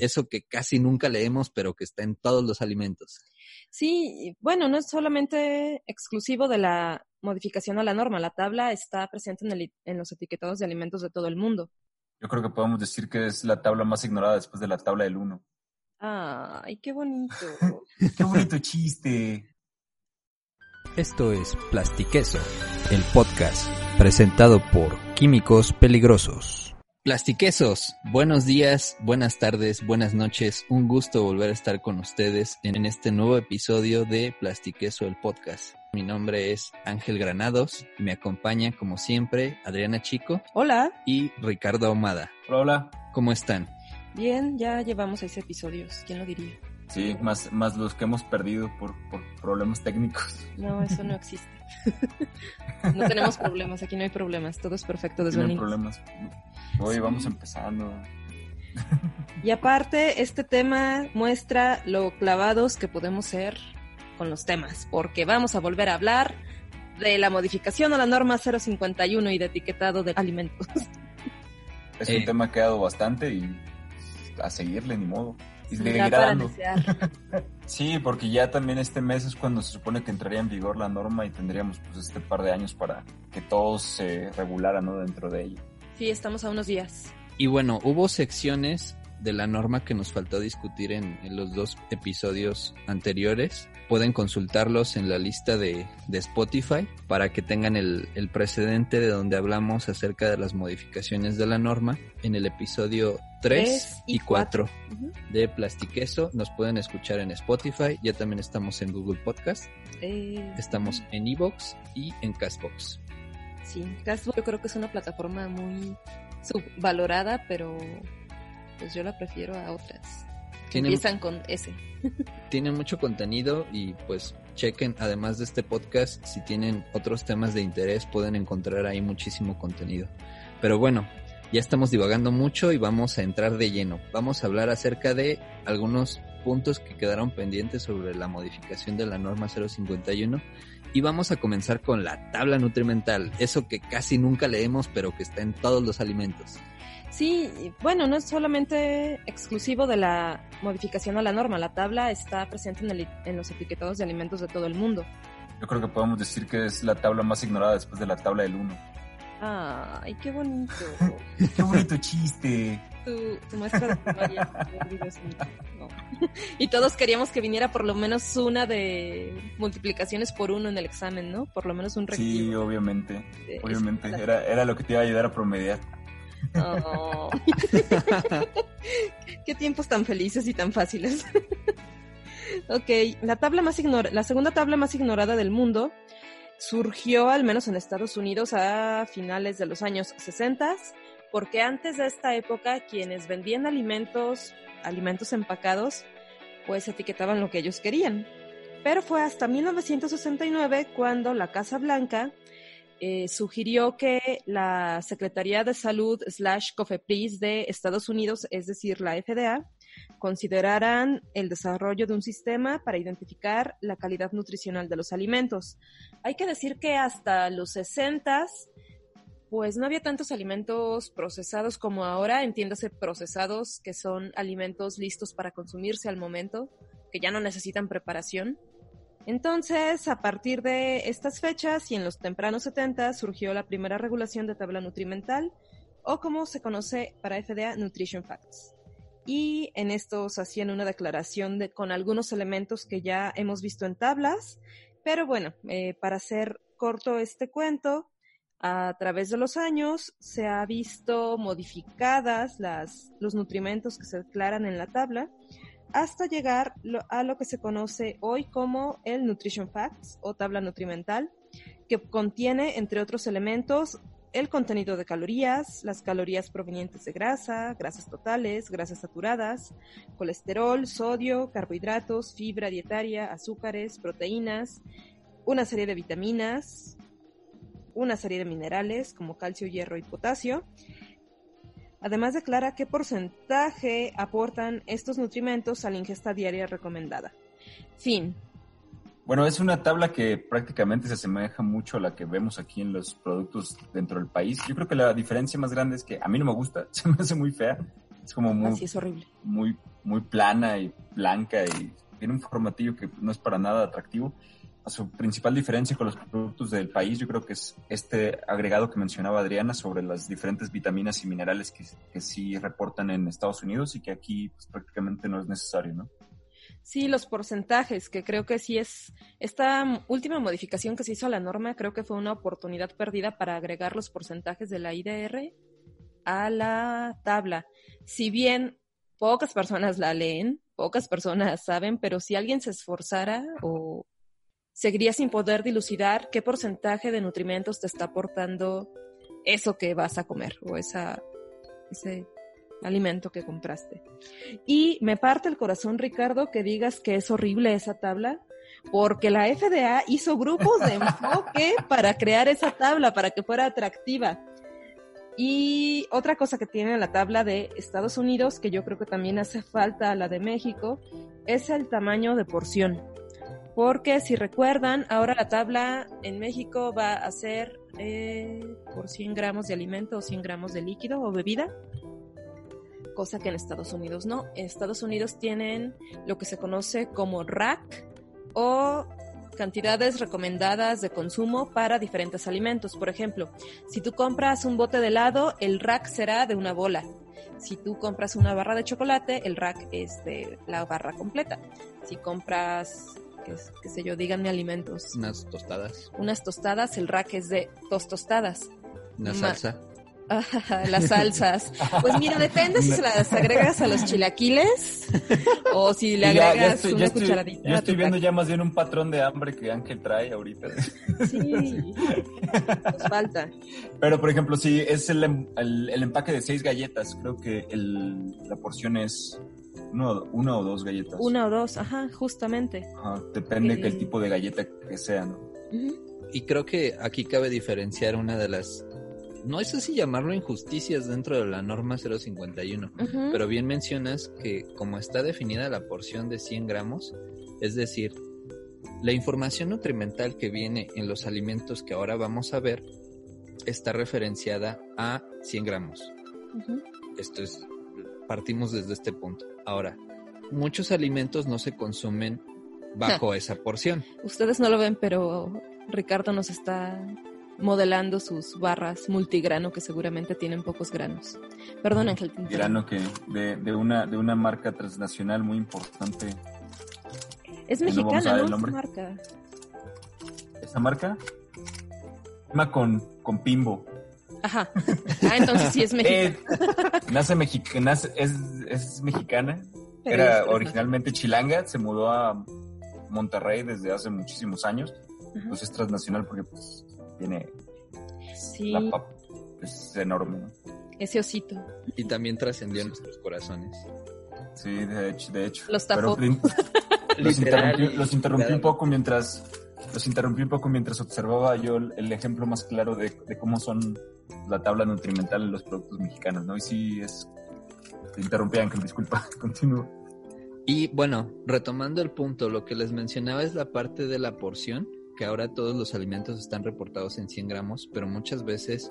eso que casi nunca leemos, pero que está en todos los alimentos. Sí, bueno, no es solamente exclusivo de la modificación a la norma. La tabla está presente en, el, en los etiquetados de alimentos de todo el mundo. Yo creo que podemos decir que es la tabla más ignorada después de la tabla del 1. Ay, qué bonito. qué bonito chiste. Esto es Plastiqueso, el podcast presentado por Químicos Peligrosos. Plastiquesos, buenos días, buenas tardes, buenas noches. Un gusto volver a estar con ustedes en este nuevo episodio de Plastiqueso el podcast. Mi nombre es Ángel Granados, me acompaña como siempre Adriana Chico. Hola. Y Ricardo Ahumada. Hola, hola. ¿Cómo están? Bien, ya llevamos seis episodios, ¿quién lo diría? Sí, más, más los que hemos perdido por, por problemas técnicos. No, eso no existe. no tenemos problemas, aquí no hay problemas, todo es perfecto desde No hay problemas. Hoy vamos empezando. Y aparte, este tema muestra lo clavados que podemos ser con los temas, porque vamos a volver a hablar de la modificación a la norma 051 y de etiquetado de alimentos. Es un eh. tema que ha dado bastante y a seguirle ni modo. sí, porque ya también este mes es cuando se supone que entraría en vigor la norma y tendríamos pues este par de años para que todo se regulara ¿no? dentro de ella. Sí, estamos a unos días. Y bueno, hubo secciones de la norma que nos faltó discutir en, los dos episodios anteriores. Pueden consultarlos en la lista de, Spotify para que tengan el, precedente de donde hablamos acerca de las modificaciones de la norma en el episodio 3, y 4, de Plastiqueso. Nos pueden escuchar en Spotify, ya también estamos en Google Podcast, eh. estamos en Evox y en Castbox. Sí, Castbox yo creo que es una plataforma muy subvalorada, pero pues yo la prefiero a otras. Empiezan con S. Tienen mucho contenido y pues chequen, además de este podcast, si tienen otros temas de interés, pueden encontrar ahí muchísimo contenido. Pero bueno, ya estamos divagando mucho y vamos a entrar de lleno. Vamos a hablar acerca de algunos puntos que quedaron pendientes sobre la modificación de la norma 051 y vamos a comenzar con la tabla nutrimental, eso que casi nunca leemos pero que está en todos los alimentos. Sí, bueno, no es solamente exclusivo de la modificación a la norma, la tabla está presente en, el, en los etiquetados de alimentos de todo el mundo. Yo creo que podemos decir que es la tabla más ignorada después de la tabla del 1. Ay, qué bonito. qué bonito chiste. Tu, tu maestra de Y todos queríamos que viniera por lo menos una de multiplicaciones por uno en el examen, ¿no? Por lo menos un requisito. Sí, obviamente. obviamente. Era, era lo que te iba a ayudar a promediar. Oh. Qué tiempos tan felices y tan fáciles. ok, la tabla más la segunda tabla más ignorada del mundo surgió al menos en Estados Unidos a finales de los años 60, porque antes de esta época quienes vendían alimentos, alimentos empacados, pues etiquetaban lo que ellos querían. Pero fue hasta 1969 cuando la Casa Blanca eh, sugirió que la Secretaría de Salud slash COFEPRIS de Estados Unidos, es decir, la FDA, consideraran el desarrollo de un sistema para identificar la calidad nutricional de los alimentos. Hay que decir que hasta los 60 pues no había tantos alimentos procesados como ahora, entiéndase procesados, que son alimentos listos para consumirse al momento, que ya no necesitan preparación. Entonces, a partir de estas fechas y en los tempranos 70 surgió la primera regulación de tabla nutrimental o como se conoce para FDA Nutrition Facts. Y en estos hacían una declaración de, con algunos elementos que ya hemos visto en tablas, pero bueno, eh, para hacer corto este cuento, a través de los años se ha visto modificadas las, los nutrimentos que se declaran en la tabla hasta llegar a lo que se conoce hoy como el Nutrition Facts o tabla nutrimental, que contiene, entre otros elementos, el contenido de calorías, las calorías provenientes de grasa, grasas totales, grasas saturadas, colesterol, sodio, carbohidratos, fibra dietaria, azúcares, proteínas, una serie de vitaminas, una serie de minerales como calcio, hierro y potasio, Además declara qué porcentaje aportan estos nutrimentos a la ingesta diaria recomendada. Fin. Bueno, es una tabla que prácticamente se asemeja mucho a la que vemos aquí en los productos dentro del país. Yo creo que la diferencia más grande es que a mí no me gusta, se me hace muy fea. Es como muy, Así es horrible. muy, muy plana y blanca y tiene un formatillo que no es para nada atractivo. Su principal diferencia con los productos del país, yo creo que es este agregado que mencionaba Adriana sobre las diferentes vitaminas y minerales que, que sí reportan en Estados Unidos y que aquí pues, prácticamente no es necesario, ¿no? Sí, los porcentajes, que creo que sí es, esta última modificación que se hizo a la norma, creo que fue una oportunidad perdida para agregar los porcentajes de la IDR a la tabla. Si bien pocas personas la leen, pocas personas saben, pero si alguien se esforzara o seguiría sin poder dilucidar qué porcentaje de nutrimentos te está aportando eso que vas a comer o esa, ese alimento que compraste. Y me parte el corazón, Ricardo, que digas que es horrible esa tabla, porque la FDA hizo grupos de enfoque para crear esa tabla, para que fuera atractiva. Y otra cosa que tiene la tabla de Estados Unidos, que yo creo que también hace falta a la de México, es el tamaño de porción. Porque si recuerdan, ahora la tabla en México va a ser eh, por 100 gramos de alimento o 100 gramos de líquido o bebida cosa que en Estados Unidos no. En Estados Unidos tienen lo que se conoce como RAC o cantidades recomendadas de consumo para diferentes alimentos. Por ejemplo, si tú compras un bote de helado, el rack será de una bola. Si tú compras una barra de chocolate, el rack es de la barra completa. Si compras, qué, qué sé yo, díganme alimentos. Unas tostadas. Unas tostadas, el rack es de dos tostadas. Una Ma- salsa. las salsas. Pues mira, depende si se las agregas a los chilaquiles o si le Y ya- ya agregas ya una estoy- cucharadita. a estoy viendo ya más bien un patrón de hambre que Ángel trae ahorita. Sí, nos falta. Pero, por ejemplo, si es el, em- el, el empaque de seis galletas, creo que el, la porción es uno, una o dos galletas. Una o dos, ajá, justamente. Ajá, depende Eh. que el tipo de galleta que sea, ¿no? Ujú. Y creo que aquí cabe diferenciar una de las, no sé si llamarlo injusticias dentro de la norma 051, Ujú. pero bien mencionas que como está definida la porción de 100 gramos, es decir, la información nutrimental que viene en los alimentos que ahora vamos a ver está referenciada a 100 gramos. Esto es, partimos desde este punto. Ahora, muchos alimentos no se consumen bajo esa porción. Ustedes no lo ven, pero Ricardo nos está modelando sus barras multigrano que seguramente tienen pocos granos. Perdón, Ángel. te interrumpí. Grano que de, de una de una marca transnacional muy importante. Es mexicana, ¿no? Esa marca. ¿Esta marca? Se llama con, con Pimbo. Ajá. Ah, entonces sí es mexicana. Eh, nace mexicana, es, es mexicana. Era originalmente chilanga, se mudó a Monterrey desde hace muchísimos años. Ajá. Pues es transnacional porque pues tiene Sí, la papa, es enorme. ¿no? ese osito. Y también trascendió en nuestros corazones. Sí, de hecho, de hecho. Los tapó. Pero los Literal, interrumpí, los interrumpí un poco mientras los interrumpí un poco mientras observaba yo el, ejemplo más claro de, de cómo son la tabla nutrimental en los productos mexicanos, ¿no? Y sí es te interrumpí Ángel, disculpa, continúo. Y bueno, retomando el punto, lo que les mencionaba es la parte de la porción, que ahora todos los alimentos están reportados en 100 gramos, pero muchas veces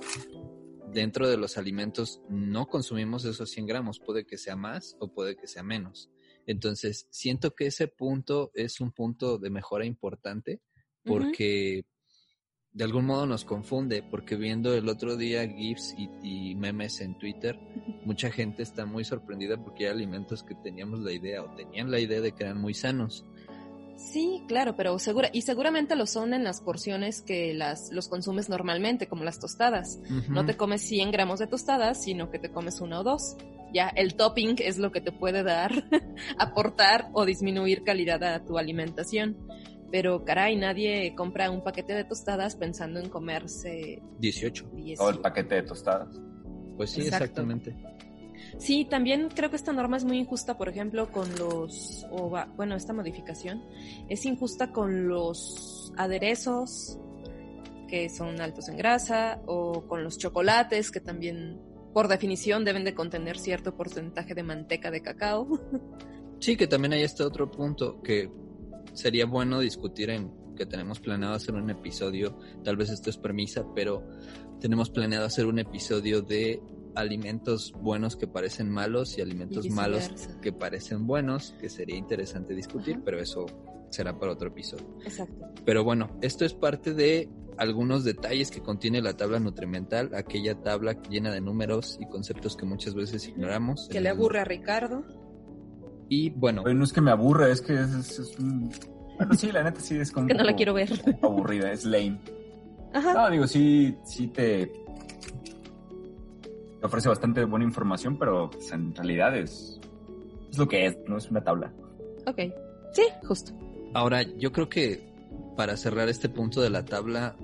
dentro de los alimentos no consumimos esos 100 gramos, puede que sea más o puede que sea menos. Entonces, siento que ese punto es un punto de mejora importante porque de algún modo nos confunde, porque viendo el otro día GIFs y, y memes en Twitter, mucha gente está muy sorprendida porque hay alimentos que teníamos la idea o tenían la idea de que eran muy sanos. Sí, claro, pero segura, y seguramente lo son en las porciones que las, los consumes normalmente, como las tostadas. No te comes 100 gramos de tostadas, sino que te comes una o dos. Ya el topping es lo que te puede dar, aportar o disminuir calidad a tu alimentación. Pero caray, nadie compra un paquete de tostadas pensando en comerse 18. 10. Todo el paquete de tostadas. Pues sí, Exacto. exactamente. Sí, también creo que esta norma es muy injusta, por ejemplo, con los, o va- bueno, esta modificación es injusta con los aderezos que son altos en grasa o con los chocolates que también, por definición, deben de contener cierto porcentaje de manteca de cacao. Sí, que también hay este otro punto que sería bueno discutir en que tenemos planeado hacer un episodio, tal vez esto es premisa, pero tenemos planeado hacer un episodio de alimentos buenos que parecen malos y alimentos Y malos que parecen buenos, que sería interesante discutir, Ajá. pero eso será para otro episodio. Exacto. Pero bueno, esto es parte de algunos detalles que contiene la tabla nutrimental, aquella tabla llena de números y conceptos que muchas veces ignoramos. Que le aburre a Ricardo. Y bueno, Oye, no es que me aburra, es que es, es- es un... Bueno, sí, la neta sí es como... Que no la quiero ver. Aburrida, es lame. Ajá. No, digo, sí, sí te... te ofrece bastante buena información, pero pues, en realidad es... Es lo que es, no es una tabla. Ok. Sí, justo. ahora yo creo que para cerrar este punto de la tabla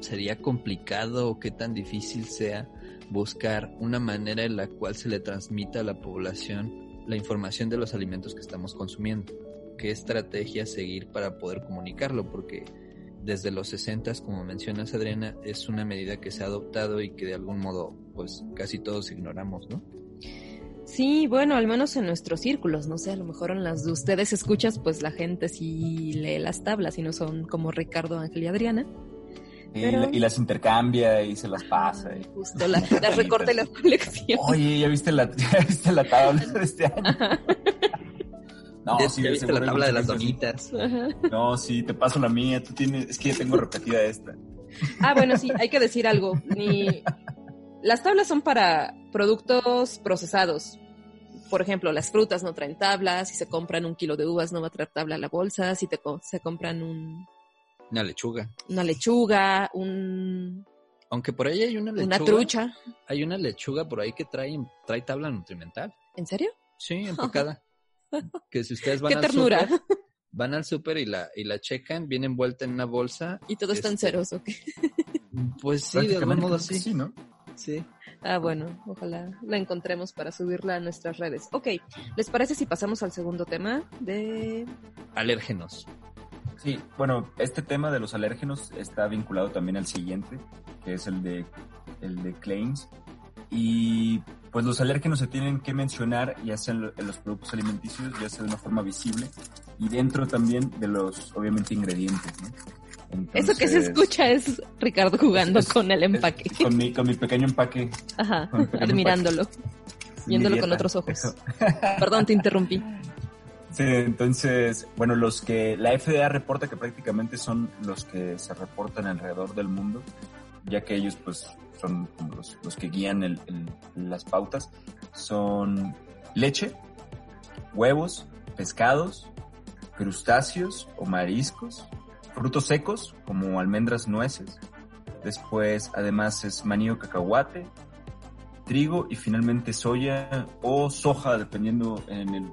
sería complicado o qué tan difícil sea buscar una manera en la cual se le transmita a la población la información de los alimentos que estamos consumiendo. ¿Qué estrategia seguir para poder comunicarlo? Porque desde los 60, como mencionas Adriana, es una medida que se ha adoptado y que de algún modo pues casi todos ignoramos, ¿no? Sí, bueno, al menos en nuestros círculos, no sé, a lo mejor en las de ustedes escuchas, pues la gente sí lee las tablas y no son como Ricardo, Ángel y Adriana. Y, Pero- la- y las intercambia y se las pasa. y- Justo, la- las recorta y las colecciona. Oye, ¿ya viste la, ya viste la tabla de este año? No, Ya- sí, ya viste la tabla de las donitas. No, sí, te paso la mía. Tú tienes, es que ya tengo repetida esta. Ah, bueno, sí, hay que decir algo. Ni... Las tablas son para productos procesados. Por ejemplo, las frutas no traen tablas. Si se compran un kilo de uvas, no va a traer tabla a la bolsa. Si te co- se compran un- Una lechuga. una lechuga, un- Aunque por ahí hay una lechuga. una trucha. Hay una lechuga por ahí que trae, trae tabla nutrimental. ¿En serio? Sí, empacada. que si ustedes van ¡Qué al ternura! súper, van al súper y la, y la checan, viene envuelta en una bolsa. Y todo está en Este, ceros, ¿ok? Pues sí, de algún modo. Sí, ¿no? Sí. Ah, bueno, ojalá la encontremos para subirla a nuestras redes. Ok, ¿les parece si pasamos al segundo tema de... Alérgenos. Sí, bueno, este tema de los alérgenos está vinculado también al siguiente, que es el de, el de claims. Y pues los alérgenos se tienen que mencionar ya sea en lo- en los productos alimenticios, ya sea de una forma visible, y dentro también de los, obviamente, ingredientes, ¿no? Eso que se Entonces, escucha es Ricardo jugando es- con el es- empaque. Con mi, con mi pequeño empaque. Ajá, pequeño admirándolo, mi viéndolo con otros ojos. Perdón, te interrumpí. Sí, entonces, bueno, los que la FDA reporta que prácticamente son los que se reportan alrededor del mundo, ya que ellos pues son los, los que guían el- las pautas, son leche, huevos, pescados, crustáceos o mariscos, frutos secos como almendras, nueces, después además es maní o cacahuate, trigo y finalmente soya o soja, dependiendo en el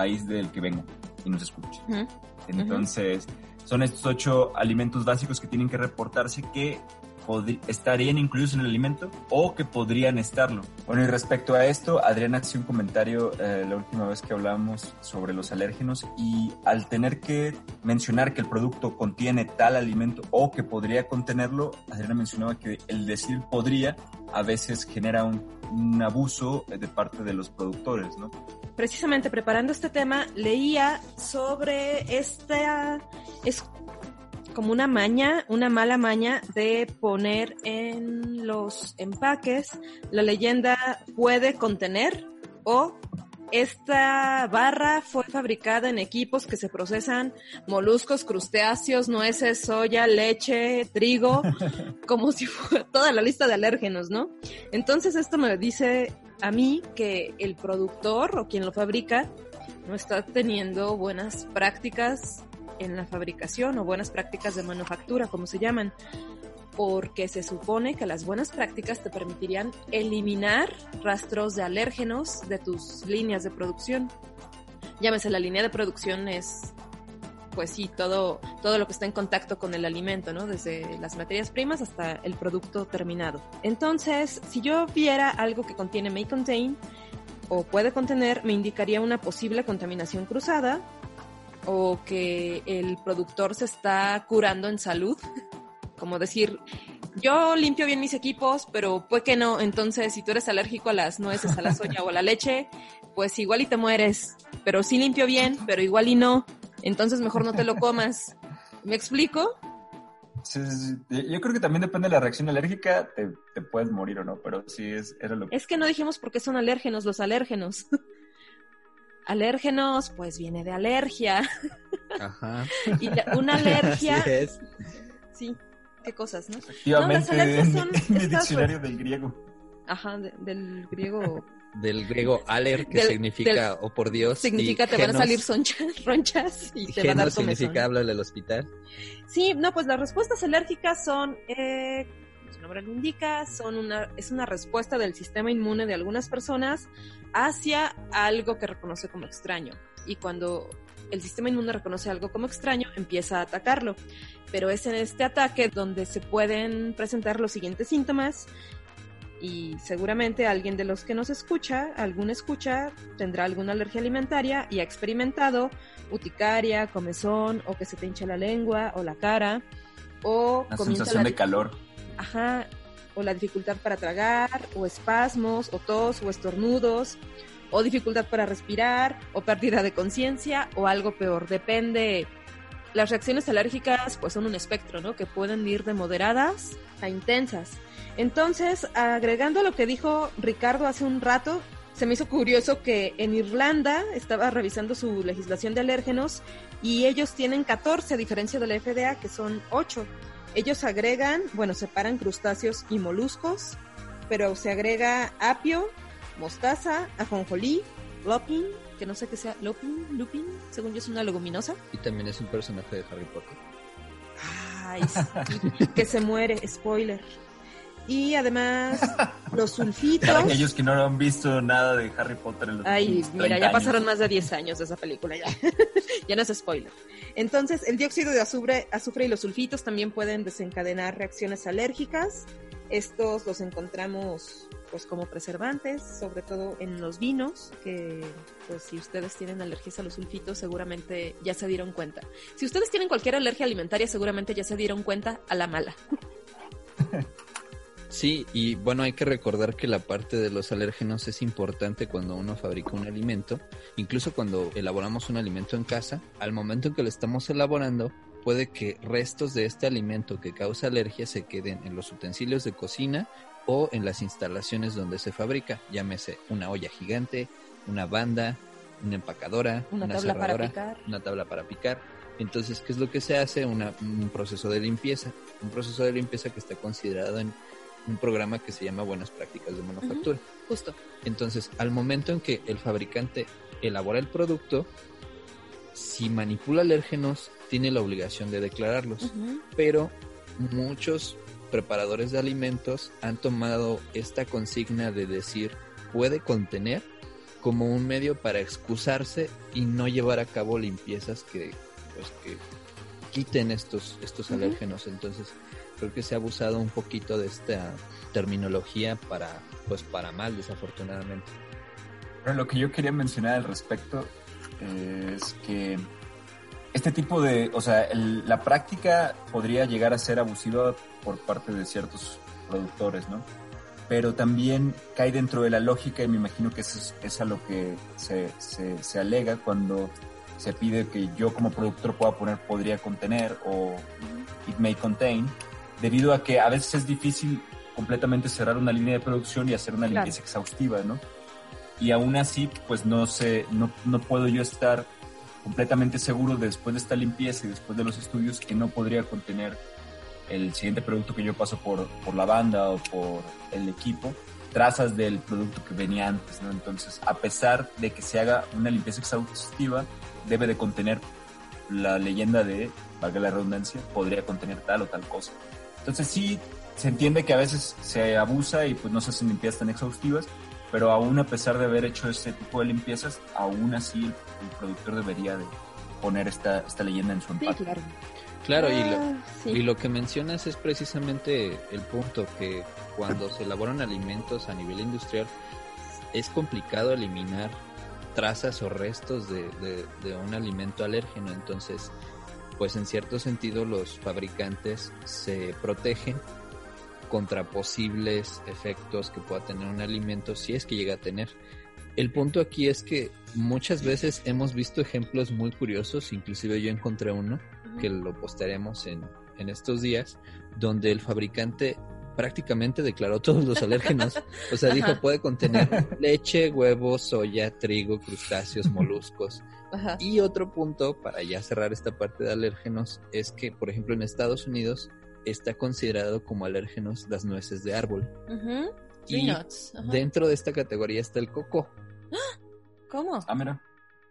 país del que vengo y nos escuche. Ujú. Entonces, son estos ocho alimentos básicos que tienen que reportarse que estarían incluidos en el alimento o que podrían estarlo. Bueno, y respecto a esto, Adriana hacía un comentario eh, la última vez que hablamos sobre los alérgenos y al tener que mencionar que el producto contiene tal alimento o que podría contenerlo, Adriana mencionaba que el decir podría a veces genera un, un abuso de parte de los productores, ¿no? Precisamente preparando este tema, leía sobre esta... Es como una maña, una mala maña de poner en los empaques la leyenda puede contener o esta barra fue fabricada en equipos que se procesan moluscos, crustáceos, nueces, soya, leche, trigo, como si fuera toda la lista de alérgenos, ¿no? Entonces esto me dice a mí que el productor o quien lo fabrica no está teniendo buenas prácticas en la fabricación o buenas prácticas de manufactura, como se llaman, porque se supone que las buenas prácticas te permitirían eliminar rastros de alérgenos de tus líneas de producción. Llámese, la línea de producción es, pues sí, todo, todo lo que está en contacto con el alimento, ¿no? Desde las materias primas hasta el producto terminado. Entonces, si yo viera algo que contiene may contain o puede contener, me indicaría una posible contaminación cruzada o que el productor se está curando en salud. Como decir, yo limpio bien mis equipos, pero pues que no. Entonces, si tú eres alérgico a las nueces, a la soya o a la leche, pues igual y te mueres. Pero sí limpio bien, pero igual y no. Entonces, mejor no te lo comas. ¿Me explico? Yo creo que también depende de la reacción alérgica, te, te, puedes morir o no, pero sí es, era lo que... Es que no dijimos por qué son alérgenos los alérgenos. alérgenos, pues viene de alergia. Ajá. y una alergia... Así es. Sí, qué cosas, ¿no? Efectivamente, no, en, son en mi diccionario del griego. Ajá, de, del griego del griego aler, que del, significa, o oh, por Dios. Significa te van a salir sonchas, ronchas y te van a dar significa háblale al hospital. Sí, no, pues las respuestas alérgicas son, eh, como su nombre lo indica, son una, es una respuesta del sistema inmune de algunas personas hacia algo que reconoce como extraño. Y cuando el sistema inmune reconoce algo como extraño, empieza a atacarlo. Pero es en este ataque donde se pueden presentar los siguientes síntomas y seguramente alguien de los que nos escucha, algún escucha, tendrá alguna alergia alimentaria y ha experimentado uticaria, comezón o que se te hincha la lengua o la cara o la sensación de calor. Ajá, o la dificultad para tragar o espasmos o tos o estornudos o dificultad para respirar o pérdida de conciencia o algo peor, depende las reacciones alérgicas pues son un espectro, ¿no? Que pueden ir de moderadas a intensas. Entonces, agregando lo que dijo Ricardo hace un rato, se me hizo curioso que en Irlanda estaba revisando su legislación de alérgenos y ellos tienen 14 a diferencia de la FDA que son 8. Ellos agregan, bueno, separan crustáceos y moluscos, pero se agrega apio, mostaza, ajonjolí, lupin, que no sé qué sea, lupin, lupin, según yo es una leguminosa. Y también es un personaje de Harry Potter. Ay, sí, que se muere, spoiler. Y además, los sulfitos. Para aquellos que no han visto nada de Harry Potter en los Ay, mira, ya pasaron más de 10 años de esa película, ya. ya no es spoiler. Entonces, el dióxido de azufre, azufre y los sulfitos también pueden desencadenar reacciones alérgicas. Estos los encontramos pues como preservantes, sobre todo en los vinos, que pues si ustedes tienen alergias a los sulfitos seguramente ya se dieron cuenta. Si ustedes tienen cualquier alergia alimentaria seguramente ya se dieron cuenta a la mala. Sí, y bueno, hay que recordar que la parte de los alérgenos es importante cuando uno fabrica un alimento, incluso cuando elaboramos un alimento en casa, al momento en que lo estamos elaborando, puede que restos de este alimento que causa alergia se queden en los utensilios de cocina o en las instalaciones donde se fabrica, llámese una olla gigante, una banda, una empacadora, una, tabla para picar. una tabla para picar. Entonces, ¿qué es lo que se hace? un proceso de limpieza, un proceso de limpieza que está considerado en un programa que se llama Buenas Prácticas de Manufactura. justo. Entonces, al momento en que el fabricante elabora el producto, si manipula alérgenos, tiene la obligación de declararlos. Pero muchos preparadores de alimentos han tomado esta consigna de decir puede contener como un medio para excusarse y no llevar a cabo limpiezas que pues que quiten estos estos alérgenos entonces creo que se ha abusado un poquito de esta terminología para, pues para mal, desafortunadamente. Pero lo que yo quería mencionar al respecto es que este tipo de, o sea, la práctica podría llegar a ser abusiva por parte de ciertos productores, ¿no? Pero también cae dentro de la lógica y me imagino que eso es, a lo que se, se, se alega cuando se pide que yo como productor pueda poner podría contener o it may contain, debido a que a veces es difícil completamente cerrar una línea de producción y hacer una limpieza exhaustiva, ¿no? Y aún así, pues no sé, no, no puedo yo estar completamente seguro después de esta limpieza y después de los estudios que no podría contener el siguiente producto que yo paso por, por la banda o por el equipo, trazas del producto que venía antes, ¿no? Entonces, a pesar de que se haga una limpieza exhaustiva, debe de contener la leyenda de, valga la redundancia, podría contener tal o tal cosa. Entonces sí, se entiende que a veces se abusa y pues no se hacen limpiezas tan exhaustivas, pero aún a pesar de haber hecho ese tipo de limpiezas, aún así el, productor debería de poner esta, esta leyenda en su empaque. Sí, claro. Claro, y, lo, ah, y lo que mencionas es precisamente el punto que cuando se elaboran alimentos a nivel industrial es complicado eliminar trazas o restos de, de un alimento alérgeno. Entonces, pues en cierto sentido los fabricantes se protegen contra posibles efectos que pueda tener un alimento si es que llega a tener. El punto aquí es que muchas veces hemos visto ejemplos muy curiosos, inclusive yo encontré uno que lo postearemos en, en estos días, donde el fabricante prácticamente declaró todos los alérgenos. O sea, dijo puede contener leche, huevos, soya, trigo, crustáceos, moluscos. Y otro punto, para ya cerrar esta parte de alérgenos, es que, por ejemplo, en Estados Unidos está considerado como alérgenos las nueces de árbol. Y dentro de esta categoría está el coco. ¿Cómo? Ah, mira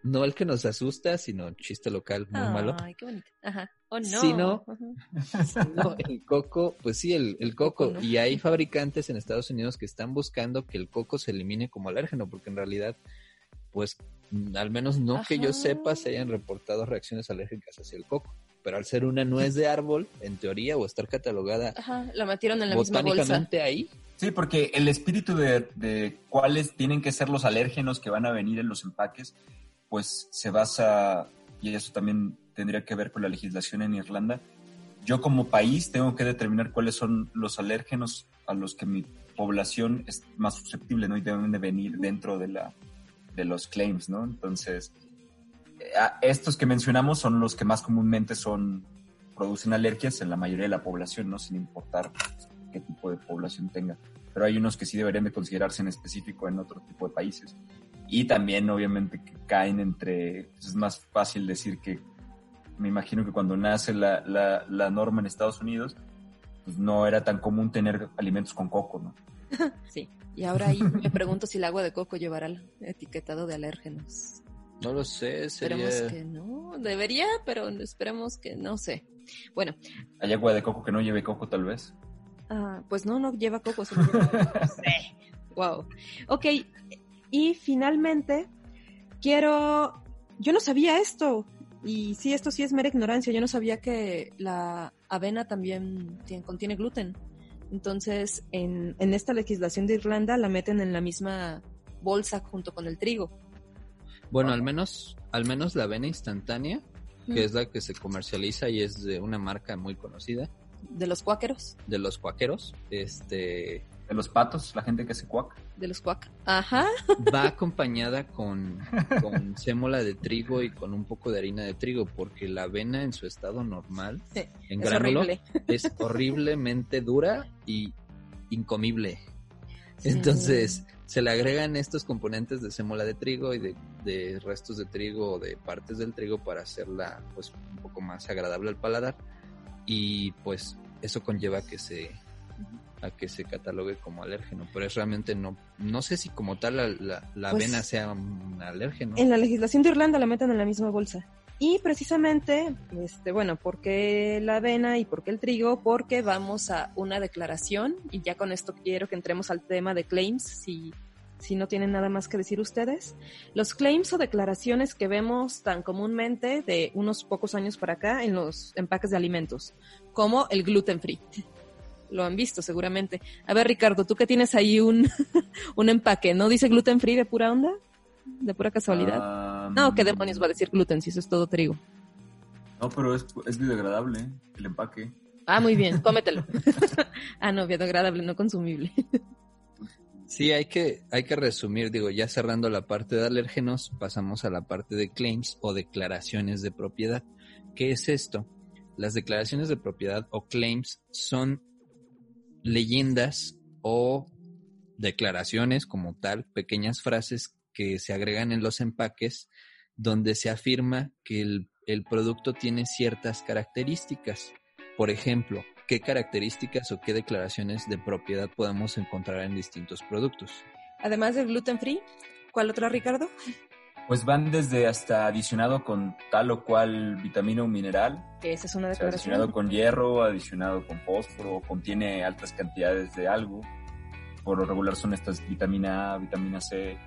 no el que nos asusta, sino chiste local muy malo. Ay, qué bonito. Ajá. Oh, no. Sino, el coco, pues sí, el, el coco. Y hay fabricantes en Estados Unidos que están buscando que el coco se elimine como alérgeno, porque en realidad, pues, al menos no que yo sepa, se hayan reportado reacciones alérgicas hacia el coco. Pero al ser una nuez de árbol, en teoría, o estar catalogada Ajá, la metieron en la misma bolsa. ahí. Sí, porque el espíritu de, de cuáles tienen que ser los alérgenos que van a venir en los empaques pues se basa, y eso también tendría que ver con la legislación en Irlanda, yo como país tengo que determinar cuáles son los alérgenos a los que mi población es más susceptible, ¿no? Y deben de venir dentro de, la, de los claims, ¿no? Entonces, estos que mencionamos son los que más comúnmente son, producen alergias en la mayoría de la población, ¿no? Sin importar qué tipo de población tenga. Pero hay unos que sí deberían de considerarse en específico en otro tipo de países. Y también, obviamente, que caen entre. Pues, es más fácil decir que. Me imagino que cuando nace la, la, norma en Estados Unidos, pues no era tan común tener alimentos con coco, ¿no? Sí. Y ahora ahí me pregunto si el agua de coco llevará el etiquetado de alérgenos. No lo sé, sería... Esperemos que no. Debería, pero esperemos que no sé. Bueno. ¿Hay agua de coco que no lleve coco, tal vez? Ah, pues no, no lleva coco. Solo lleva... sí. Wow. Ok, y finalmente, quiero, yo no sabía esto, y sí, esto sí es mera ignorancia, yo no sabía que la avena también contiene gluten. Entonces, en, en esta legislación de Irlanda la meten en la misma bolsa junto con el trigo. Bueno, al menos, al menos la avena instantánea, que es la que se comercializa y es de una marca muy conocida. ¿De los cuáqueros? De los cuáqueros. Este, de los patos, la gente que se cuac. De los cuac. Ajá. Va acompañada con, con sémola de trigo y con un poco de harina de trigo, porque la avena en su estado normal, en es es horriblemente dura y incomible. Entonces, se le agregan estos componentes de sémola de trigo y de, de, restos de trigo o de partes del trigo para hacerla pues un poco más agradable al paladar y pues eso conlleva que se a que se catalogue como alérgeno, pero es realmente no, no sé si como tal la, la, pues avena sea un alérgeno. En la legislación de Irlanda la meten en la misma bolsa. Y precisamente, este, bueno, ¿por qué la avena y por qué el trigo? Porque vamos a una declaración y ya con esto quiero que entremos al tema de claims, si, si no tienen nada más que decir ustedes. Los claims o declaraciones que vemos tan comúnmente de unos pocos años para acá en los empaques de alimentos, como el gluten free lo han visto seguramente. A ver, Ricardo, tú que tienes ahí un, un empaque, ¿no dice gluten free de pura onda? ¿De pura casualidad? No, ¿qué demonios va a decir gluten si eso es todo trigo? No, pero es, es biodegradable el empaque. Ah, muy bien, cómetelo. ah, no, biodegradable, no consumible. Sí, hay que, hay que resumir, digo, ya cerrando la parte de alérgenos, pasamos a la parte de claims o declaraciones de propiedad. ¿Qué es esto? Las declaraciones de propiedad o claims son leyendas o declaraciones como tal, pequeñas frases que se agregan en los empaques donde se afirma que el, producto tiene ciertas características. Por ejemplo, ¿qué características o qué declaraciones de propiedad podemos encontrar en distintos productos? Además del gluten free, ¿cuál otro, Ricardo? Pues van desde hasta adicionado con tal o cual vitamina o mineral. Que esa es una declaración. adicionado con hierro, adicionado con fósforo, contiene altas cantidades de algo. Por lo regular son estas vitamina A, vitamina C.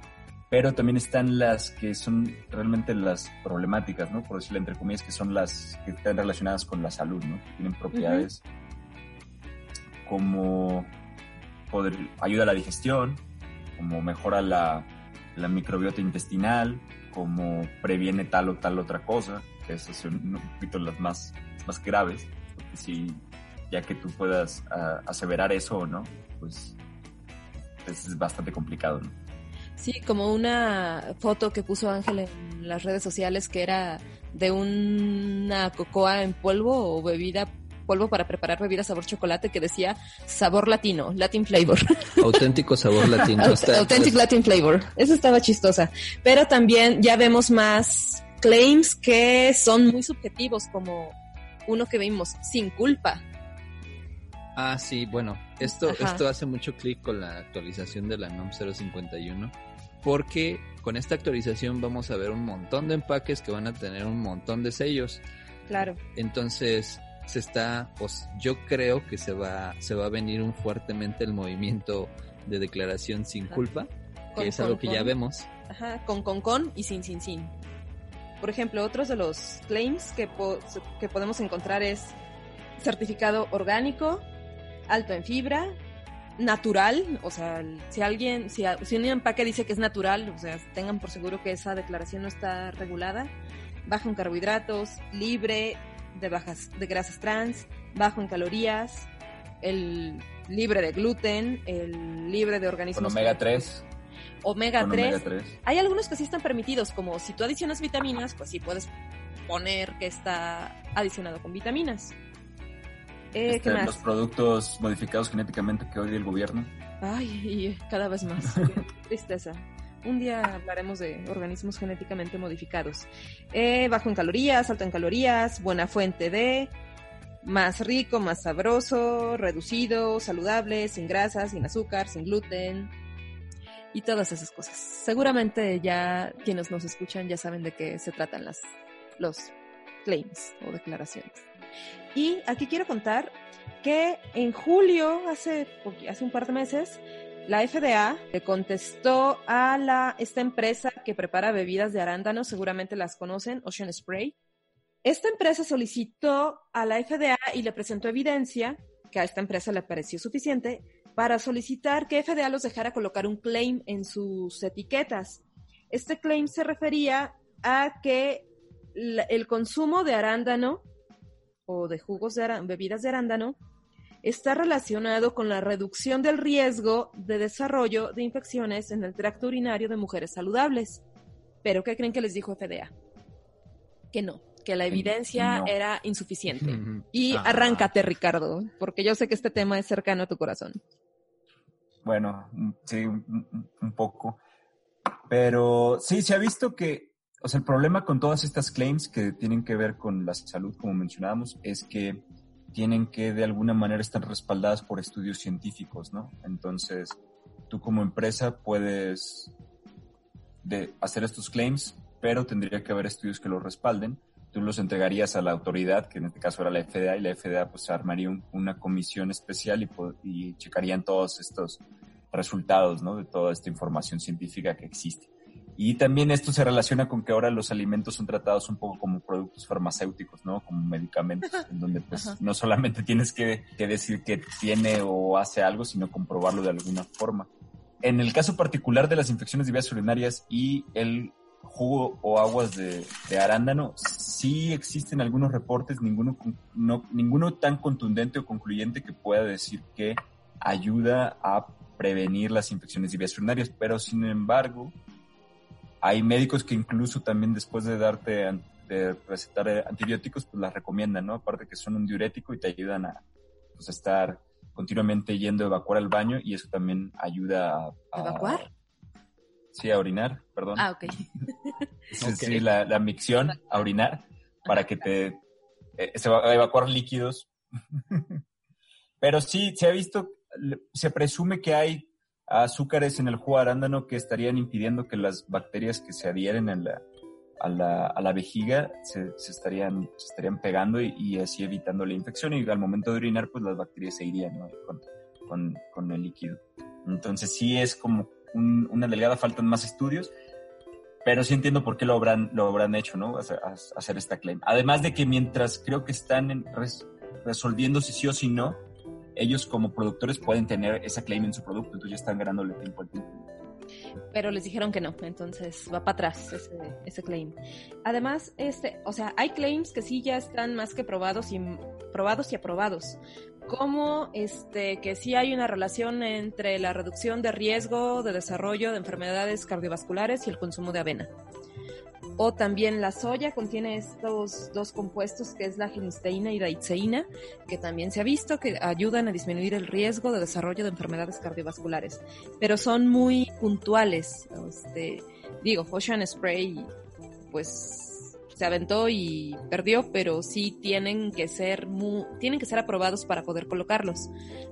Pero también están las que son realmente las problemáticas, ¿no? Por decirlo entre comillas, que son las que están relacionadas con la salud, ¿no? Tienen propiedades como ayuda a la digestión, como mejora la microbiota intestinal, como previene tal o tal otra cosa, que esas son un poquito las más, más graves, si ya que tú puedas ah, aseverar eso o no, pues es bastante complicado, ¿no? Sí, como una foto que puso Ángel en las redes sociales que era de una cocoa en polvo o bebida polvo para preparar bebidas sabor chocolate que decía sabor latino, Latin flavor. Auténtico sabor latino. Authentic Latin flavor. Eso estaba chistosa. Pero también ya vemos más claims que son muy subjetivos, como uno que vimos, sin culpa. Ah, sí, bueno, esto, esto hace mucho clic con la actualización de la NOM 051, porque con esta actualización vamos a ver un montón de empaques que van a tener un montón de sellos. Claro. Entonces, se está, pues yo creo que se va, se va a venir un fuertemente el movimiento de declaración sin culpa, que es algo que ya vemos. Ajá, con con con y sin sin sin. Por ejemplo, otros de los claims que, que podemos encontrar es certificado orgánico, alto en fibra, natural, o sea, si alguien, si, si un empaque dice que es natural, o sea, tengan por seguro que esa declaración no está regulada, bajo en carbohidratos, libre de bajas de grasas trans, bajo en calorías, el libre de gluten, el libre de organismos. Con omega 3. Omega 3. Hay algunos que sí están permitidos, como si tú adicionas vitaminas, pues sí puedes poner que está adicionado con vitaminas. Eh, ¿qué este? Los productos modificados genéticamente que odia el gobierno. Ay, cada vez más. tristeza. Un día hablaremos de organismos genéticamente modificados. Eh, bajo en calorías, alto en calorías, buena fuente de, más rico, más sabroso, reducido, saludable, sin grasas, sin azúcar, sin gluten y todas esas cosas. Seguramente ya quienes nos escuchan ya saben de qué se tratan las, los claims o declaraciones. Y aquí quiero contar que en julio, hace, hace un par de meses, la FDA le contestó a la, esta empresa que prepara bebidas de arándanos, seguramente las conocen, Ocean Spray. Esta empresa solicitó a la FDA y le presentó evidencia que a esta empresa le pareció suficiente para solicitar que FDA los dejara colocar un claim en sus etiquetas. Este claim se refería a que el consumo de arándano o de jugos de bebidas de arándano está relacionado con la reducción del riesgo de desarrollo de infecciones en el tracto urinario de mujeres saludables. ¿Pero qué creen que les dijo FDA? Que no, que la evidencia era insuficiente. Y arráncate, Ricardo, porque yo sé que este tema es cercano a tu corazón. Bueno, sí, un poco. Pero sí, se ha visto que, o el problema con todas estas claims que tienen que ver con la salud, como mencionábamos, es que tienen que de alguna manera estar respaldadas por estudios científicos, ¿no? Entonces, tú como empresa puedes de hacer estos claims, pero tendría que haber estudios que los respalden. Tú los entregarías a la autoridad, que en este caso era la FDA, y la FDA pues armaría una comisión especial y checarían todos estos resultados, ¿no? De toda esta información científica que existe. Y también esto se relaciona con que ahora los alimentos son tratados un poco como productos farmacéuticos, ¿no? Como medicamentos, en donde pues no solamente tienes que, decir que tiene o hace algo, sino comprobarlo de alguna forma. En el caso particular de las infecciones de vías urinarias y el jugo o aguas de, arándano, sí existen algunos reportes, ninguno, no, ninguno tan contundente o concluyente que pueda decir que ayuda a prevenir las infecciones de vías urinarias, pero sin embargo, hay médicos que incluso también después de darte, de recetar eh, antibióticos, pues las recomiendan, ¿no? Aparte que son un diurético y te ayudan a pues, estar continuamente yendo a evacuar al baño y eso también ayuda a... ¿Evacuar? Sí, a orinar, perdón. Ah, ok. sí, la, la, micción, a orinar, para que te... Eh, se va a evacuar líquidos. Pero sí, se ha visto, se presume que hay azúcares en el jugo arándano que estarían impidiendo que las bacterias que se adhieren a la, a la, a la vejiga se, se, estarían, se estarían pegando y, así evitando la infección y al momento de orinar pues las bacterias se irían con, con, con, el líquido. Entonces sí es como una delgada, faltan más estudios, pero sí entiendo por qué lo habrán, lo habrán hecho, ¿no? Hacer, hacer esta claim. Además de que mientras creo que están en resolviendo si sí o si no, ellos como productores pueden tener esa claim en su producto, entonces ya están ganándole tiempo al tiempo. Pero les dijeron que no, entonces va para atrás ese, ese, claim. Además, este, o sea, hay claims que sí ya están más que probados y probados y aprobados, como este que sí hay una relación entre la reducción de riesgo de desarrollo de enfermedades cardiovasculares y el consumo de avena. O también la soya contiene estos dos compuestos que es la genisteína y la itzeína, que también se ha visto que ayudan a disminuir el riesgo de desarrollo de enfermedades cardiovasculares. Pero son muy puntuales. Este, digo, Ocean Spray, pues se aventó y perdió, pero sí tienen que ser tienen que ser aprobados para poder colocarlos.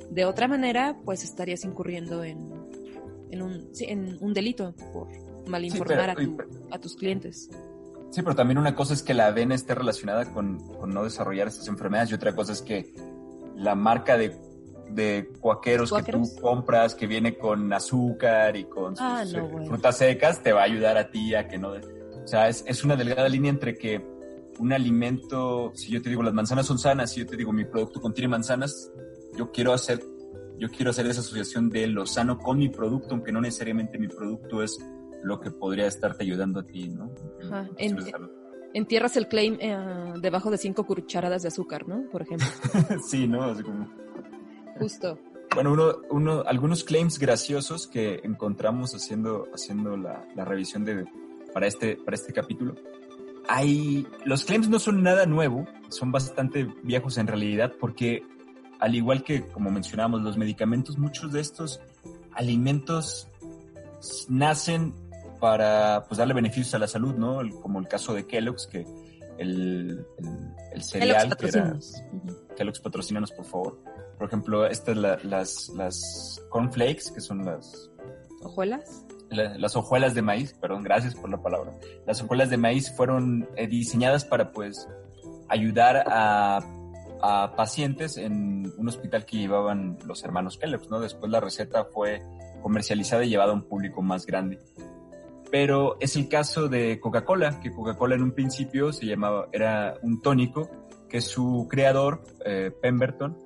De otra manera, pues estarías incurriendo en, en, un, delito mal informar a, tus clientes. Sí, pero también una cosa es que la avena esté relacionada con, no desarrollar estas enfermedades y otra cosa es que la marca de, de cuaqueros, que tú compras, que viene con azúcar y con ah, eh, frutas secas, te va a ayudar a ti a que no... O sea, es, es una delgada línea entre que un alimento, si yo te digo las manzanas son sanas, si yo te digo mi producto contiene manzanas, yo quiero hacer yo quiero hacer esa asociación de lo sano con mi producto, aunque no necesariamente mi producto es lo que podría estarte ayudando a ti, ¿no? Ajá. entierras el claim eh, debajo de cinco cucharadas de azúcar, ¿no? Por ejemplo. sí, ¿no? Así como... Justo. Bueno, uno, uno, algunos claims graciosos que encontramos haciendo, haciendo la, la revisión de, para, este, para este capítulo. Hay, los claims no son nada nuevo, son bastante viejos en realidad, porque al igual que, como mencionábamos, los medicamentos, muchos de estos alimentos nacen para pues darle beneficios a la salud, ¿no? como el caso de Kellogg's, que el, el, cereal que era Kellogg's patrocínanos, por favor. Por ejemplo, estas las, las cornflakes, que son las... ¿Hojuelas? las hojuelas de maíz, perdón, gracias por la palabra. Las hojuelas de maíz fueron eh, diseñadas para pues ayudar a, a, pacientes en un hospital que llevaban los hermanos Kellogg's, ¿no? Después la receta fue comercializada y llevada a un público más grande. Pero es el caso de Coca-Cola, que Coca-Cola en un principio se llamaba, era un tónico que su creador, eh, Pemberton,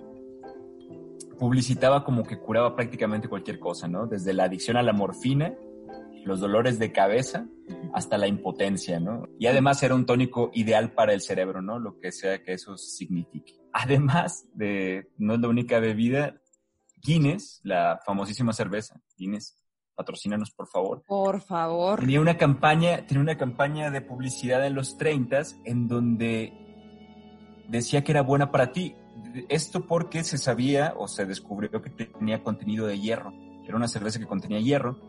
publicitaba como que curaba prácticamente cualquier cosa, ¿no? Desde la adicción a la morfina, los dolores de cabeza, hasta la impotencia, ¿no? Y además era un tónico ideal para el cerebro, ¿no? Lo que sea que eso signifique. Además de, no es la única bebida, Guinness, la famosísima cerveza, Guinness, patrocínanos por favor. Por favor. Tenía una campaña, tenía una campaña de publicidad en los 30 en donde decía que era buena para ti. Esto porque se sabía o se descubrió que tenía contenido de hierro. Era una cerveza que contenía hierro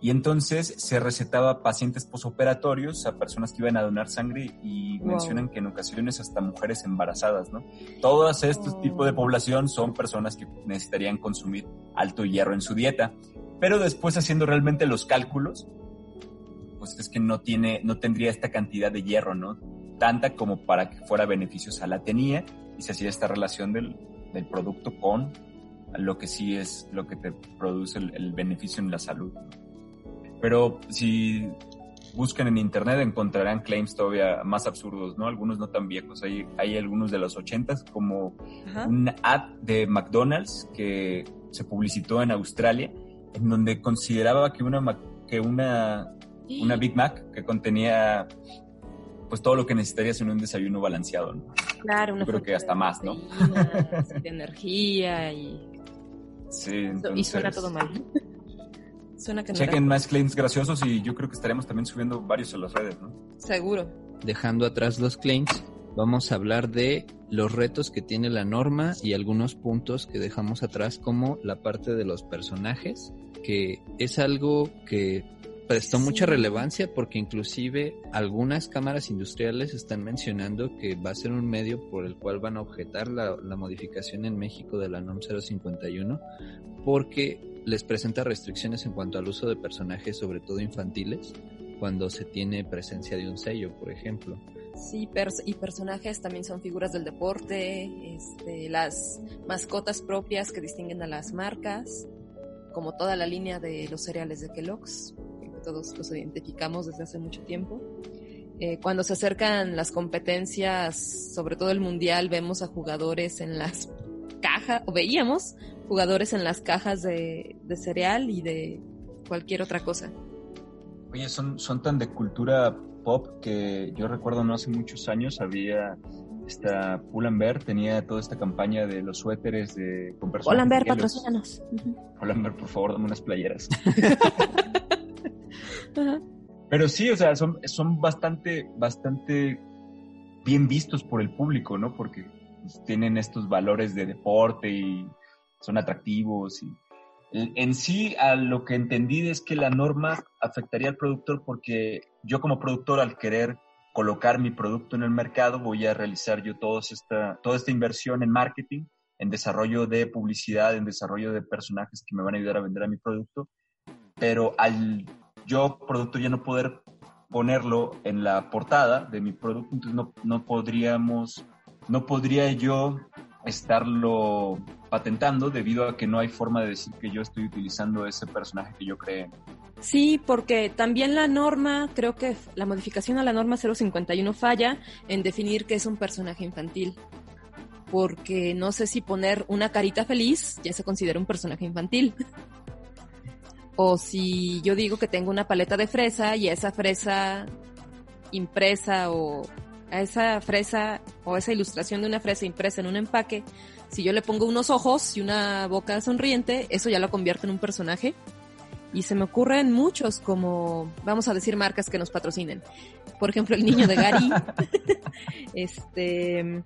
y entonces se recetaba a pacientes posoperatorios, a personas que iban a donar sangre y mencionan que en ocasiones hasta mujeres embarazadas, ¿no? Todos estos tipos de población son personas que necesitarían consumir alto hierro en su dieta. Pero después haciendo realmente los cálculos, pues es que no tiene, no tendría esta cantidad de hierro, ¿no? Tanta como para que fuera beneficiosa. La tenía y se hacía esta relación del, del producto con lo que sí es lo que te produce el, el beneficio en la salud. Pero si buscan en internet encontrarán claims todavía más absurdos, ¿no? Algunos no tan viejos. Hay, hay algunos de los ochentas, como un ad de McDonald's que se publicitó en Australia, en donde consideraba que una, que una, una Big Mac que contenía pues todo lo que necesitarías en un desayuno balanceado, ¿no? Claro, una Yo creo que hasta más, ¿no? de energía y... Sí, entonces... Y suena todo mal. Chequen más claims graciosos y yo creo que estaremos también subiendo varios a las redes, ¿no? Seguro. Dejando atrás los claims, vamos a hablar de los retos que tiene la norma y algunos puntos que dejamos atrás como la parte de los personajes, que es algo que prestó mucha relevancia porque inclusive algunas cámaras industriales están mencionando que va a ser un medio por el cual van a objetar la, la modificación en México de la NOM 051 porque les presenta restricciones en cuanto al uso de personajes, sobre todo infantiles, cuando se tiene presencia de un sello, por ejemplo. Sí, y personajes también son figuras del deporte, este, las mascotas propias que distinguen a las marcas, como toda la línea de los cereales de Kellogg's, que todos los identificamos desde hace mucho tiempo. Eh, cuando se acercan las competencias, sobre todo el mundial, vemos a jugadores en las cajas, o veíamos jugadores en las cajas de, cereal y de cualquier otra cosa. Oye, son, son tan de cultura pop que yo recuerdo no hace muchos años había esta Pull&Bear tenía toda esta campaña de los suéteres de con Pull&Bear, patrocínanos. Pull&Bear, por favor, dame unas playeras. Pero sí, o sea, son, son bastante, bastante bien vistos por el público, ¿no? Porque pues, tienen estos valores de deporte y son atractivos. Y en sí, a lo que entendí es que la norma afectaría al productor porque yo como productor al querer colocar mi producto en el mercado voy a realizar yo toda esta, toda esta inversión en marketing, en desarrollo de publicidad, en desarrollo de personajes que me van a ayudar a vender a mi producto. Pero al yo, producto, ya no poder ponerlo en la portada de mi producto, entonces no, no podríamos, no podría yo estarlo patentando debido a que no hay forma de decir que yo estoy utilizando ese personaje que yo creé. Sí, porque también la norma, creo que la modificación a la norma 051 falla en definir que es un personaje infantil. Porque no sé si poner una carita feliz ya se considera un personaje infantil. O si yo digo que tengo una paleta de fresa y esa fresa impresa o a esa fresa o esa ilustración de una fresa impresa en un empaque, si yo le pongo unos ojos y una boca sonriente, eso ya lo convierte en un personaje. Y se me ocurren muchos como, vamos a decir marcas que nos patrocinen. Por ejemplo, el niño de Gary. este,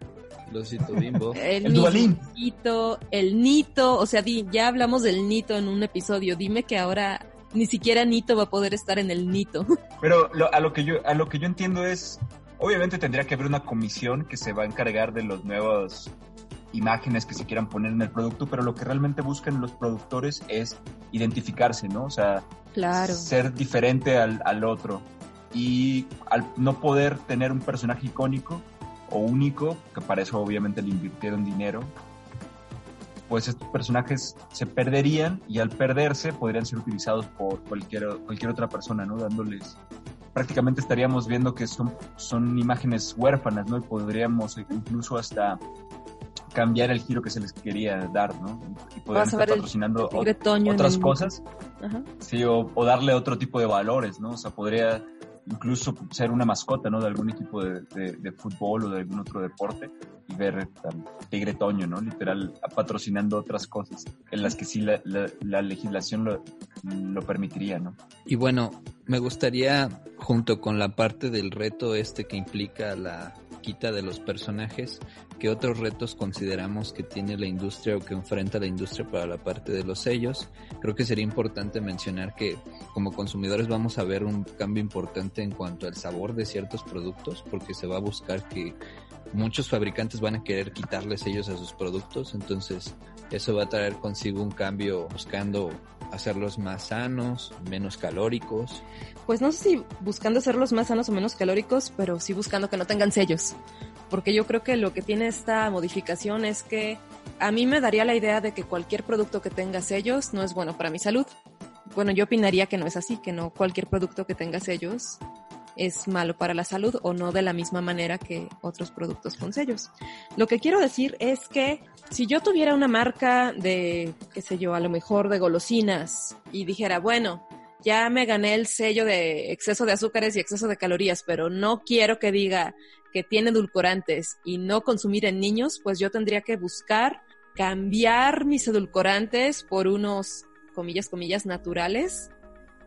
Losito Bimbo. El, el Nito, el Nito, o sea, di, ya hablamos del Nito en un episodio. Dime que ahora ni siquiera Nito va a poder estar en el Nito. Pero lo, a lo que yo a lo que yo entiendo es, obviamente tendría que haber una comisión que se va a encargar de las nuevas imágenes que se quieran poner en el producto, pero lo que realmente buscan los productores es identificarse, ¿no? O sea, claro. ser diferente al, al otro. Y al no poder tener un personaje icónico, o único, que para eso obviamente le invirtieron dinero, pues estos personajes se perderían y al perderse podrían ser utilizados por cualquier, cualquier otra persona, ¿no? Dándoles, prácticamente estaríamos viendo que son, son imágenes huérfanas, ¿no? Y podríamos incluso hasta cambiar el giro que se les quería dar, ¿no? Y poder estar patrocinando otras cosas. Sí, o, o, darle otro tipo de valores, ¿no? O sea, podría incluso ser una mascota, ¿no? De algún equipo de, de, fútbol o de algún otro deporte y ver um, Tigre Toño, ¿no? Literal, patrocinando otras cosas en las que sí la, la, legislación lo, lo, permitiría, ¿no? Y bueno, me gustaría, junto con la parte del reto este que implica la quita de los personajes, ¿qué otros retos consideramos que tiene la industria o que enfrenta la industria para la parte de los sellos? Creo que sería importante mencionar que como consumidores vamos a ver un cambio importante en cuanto al sabor de ciertos productos, porque se va a buscar que muchos fabricantes van a querer quitarles sellos a sus productos, entonces eso va a traer consigo un cambio buscando hacerlos más sanos, menos calóricos. Pues no sé si buscando hacerlos más sanos o menos calóricos, pero sí buscando que no tengan sellos. Porque yo creo que lo que tiene esta modificación es que a mí me daría la idea de que cualquier producto que tenga sellos no es bueno para mi salud. Bueno, yo opinaría que no es así, que no cualquier producto que tenga sellos es malo para la salud o no de la misma manera que otros productos con sellos. Lo que quiero decir es que si yo tuviera una marca de, qué sé yo, a lo mejor de golosinas y dijera, bueno, ya me gané el sello de exceso de azúcares y exceso de calorías, pero no quiero que diga que tiene edulcorantes y no consumir en niños, pues yo tendría que buscar cambiar mis edulcorantes por unos, comillas, comillas, naturales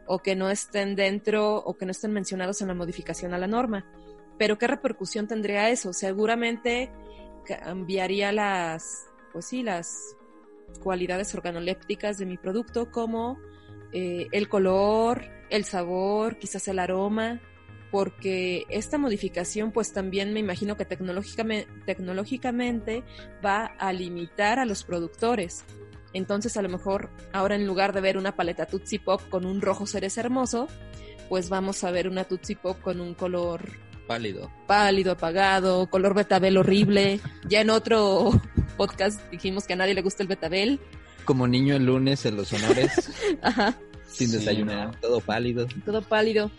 o que no estén dentro o que no estén mencionados en la modificación a la norma. Pero ¿qué repercusión tendría eso? Seguramente cambiaría las, pues sí, las cualidades organolépticas de mi producto como eh, el color, el sabor, quizás el aroma, porque esta modificación pues también me imagino que tecnológicamente, tecnológicamente va a limitar a los productores entonces a lo mejor ahora en lugar de ver una paleta Tootsie Pop con un rojo cereza hermoso, pues vamos a ver una Tootsie Pop con un color pálido. Pálido, apagado, color betabel horrible. Ya en otro podcast dijimos que a nadie le gusta el betabel. Como niño el lunes en los honores. Ajá. Sin desayunar, todo pálido. Todo pálido.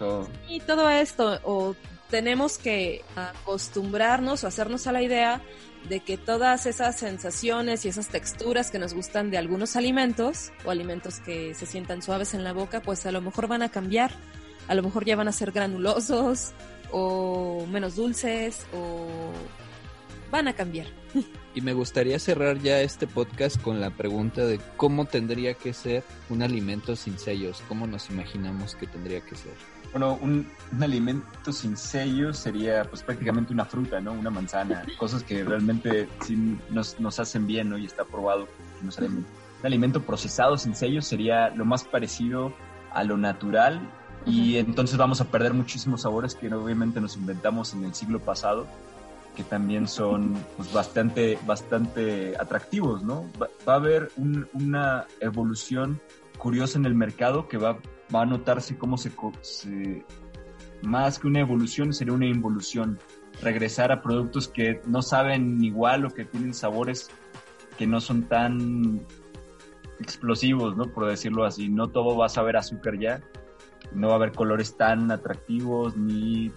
Y todo esto, o tenemos que acostumbrarnos o hacernos a la idea de que todas esas sensaciones y esas texturas que nos gustan de algunos alimentos o alimentos que se sientan suaves en la boca, pues a lo mejor van a cambiar. A lo mejor ya van a ser granulosos o menos dulces o van a cambiar. Y me gustaría cerrar ya este podcast con la pregunta de cómo tendría que ser un alimento sin sellos, cómo nos imaginamos que tendría que ser. Bueno, un, alimento sin sello sería pues prácticamente una fruta, ¿no? Una manzana, cosas que realmente sí nos, nos hacen bien, ¿no? Y está probado que nos Un alimento procesado sin sello sería lo más parecido a lo natural y entonces vamos a perder muchísimos sabores que obviamente nos inventamos en el siglo pasado que también son pues, bastante, bastante atractivos, ¿no? Va, a haber una evolución curiosa en el mercado que va, va a notarse cómo se, más que una evolución, sería una involución. Regresar a productos que no saben igual o que tienen sabores que no son tan explosivos, ¿no? Por decirlo así. No todo va a saber azúcar ya. No va a haber colores tan atractivos ni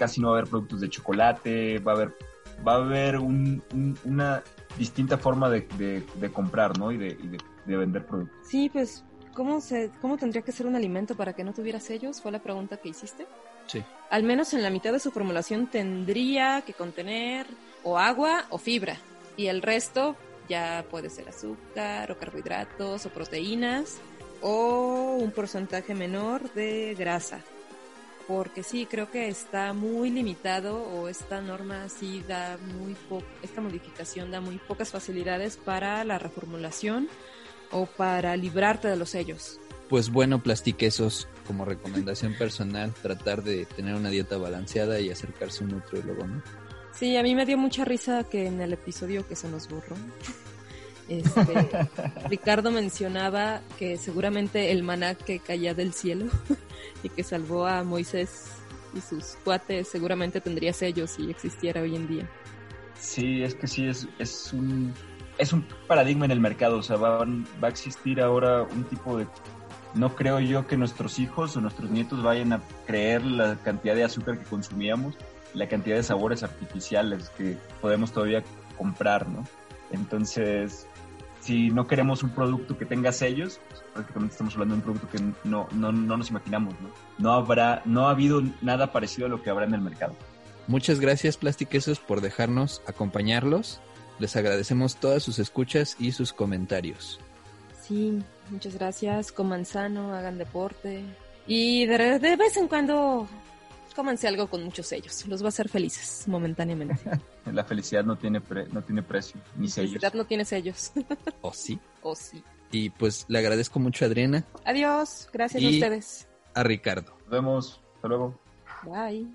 casi no va a haber productos de chocolate, va a haber, va a haber una distinta forma de, comprar, ¿no? Y de, vender productos. Sí, pues, ¿cómo, se, ¿cómo tendría que ser un alimento para que no tuviera sellos? Fue la pregunta que hiciste. Sí. Al menos en la mitad de su formulación tendría que contener o agua o fibra. Y el resto ya puede ser azúcar o carbohidratos o proteínas o un porcentaje menor de grasa porque sí, creo que está muy limitado o esta norma sí da muy poco, esta modificación da muy pocas facilidades para la reformulación o para librarte de los sellos. Pues bueno, plastiquesos, como recomendación personal, tratar de tener una dieta balanceada y acercarse a un nutriólogo, ¿no? Sí, a mí me dio mucha risa que en el episodio que se nos borró, este, Ricardo mencionaba que seguramente el maná que caía del cielo y que salvó a Moisés y sus cuates seguramente tendría sellos si existiera hoy en día. Sí, es que sí, es, es, un, es un paradigma en el mercado, o sea, va, va a existir ahora un tipo de... No creo yo que nuestros hijos o nuestros nietos vayan a creer la cantidad de azúcar que consumíamos, la cantidad de sabores artificiales que podemos todavía comprar, ¿no? Entonces, si no queremos un producto que tenga sellos, pues, prácticamente estamos hablando de un producto que no, no, no nos imaginamos, ¿no? No habrá, no ha habido nada parecido a lo que habrá en el mercado. Muchas gracias Plastiquesos por dejarnos acompañarlos. Les agradecemos todas sus escuchas y sus comentarios. Sí, muchas gracias. Coman sano, hagan deporte. Y de, de vez en cuando cómanse algo con muchos sellos. Los va a hacer felices momentáneamente. La felicidad no tiene, no tiene precio, ni sellos. La felicidad no tiene sellos. ¿O sí? ¿O sí? Y pues le agradezco mucho a Adriana. Adiós, gracias a ustedes. A Ricardo. Nos vemos, hasta luego. Bye.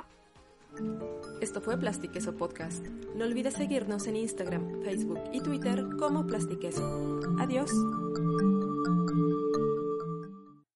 Esto fue Plastiqueso Podcast. No olvides seguirnos en Instagram, Facebook y Twitter como Plastiqueso. Adiós.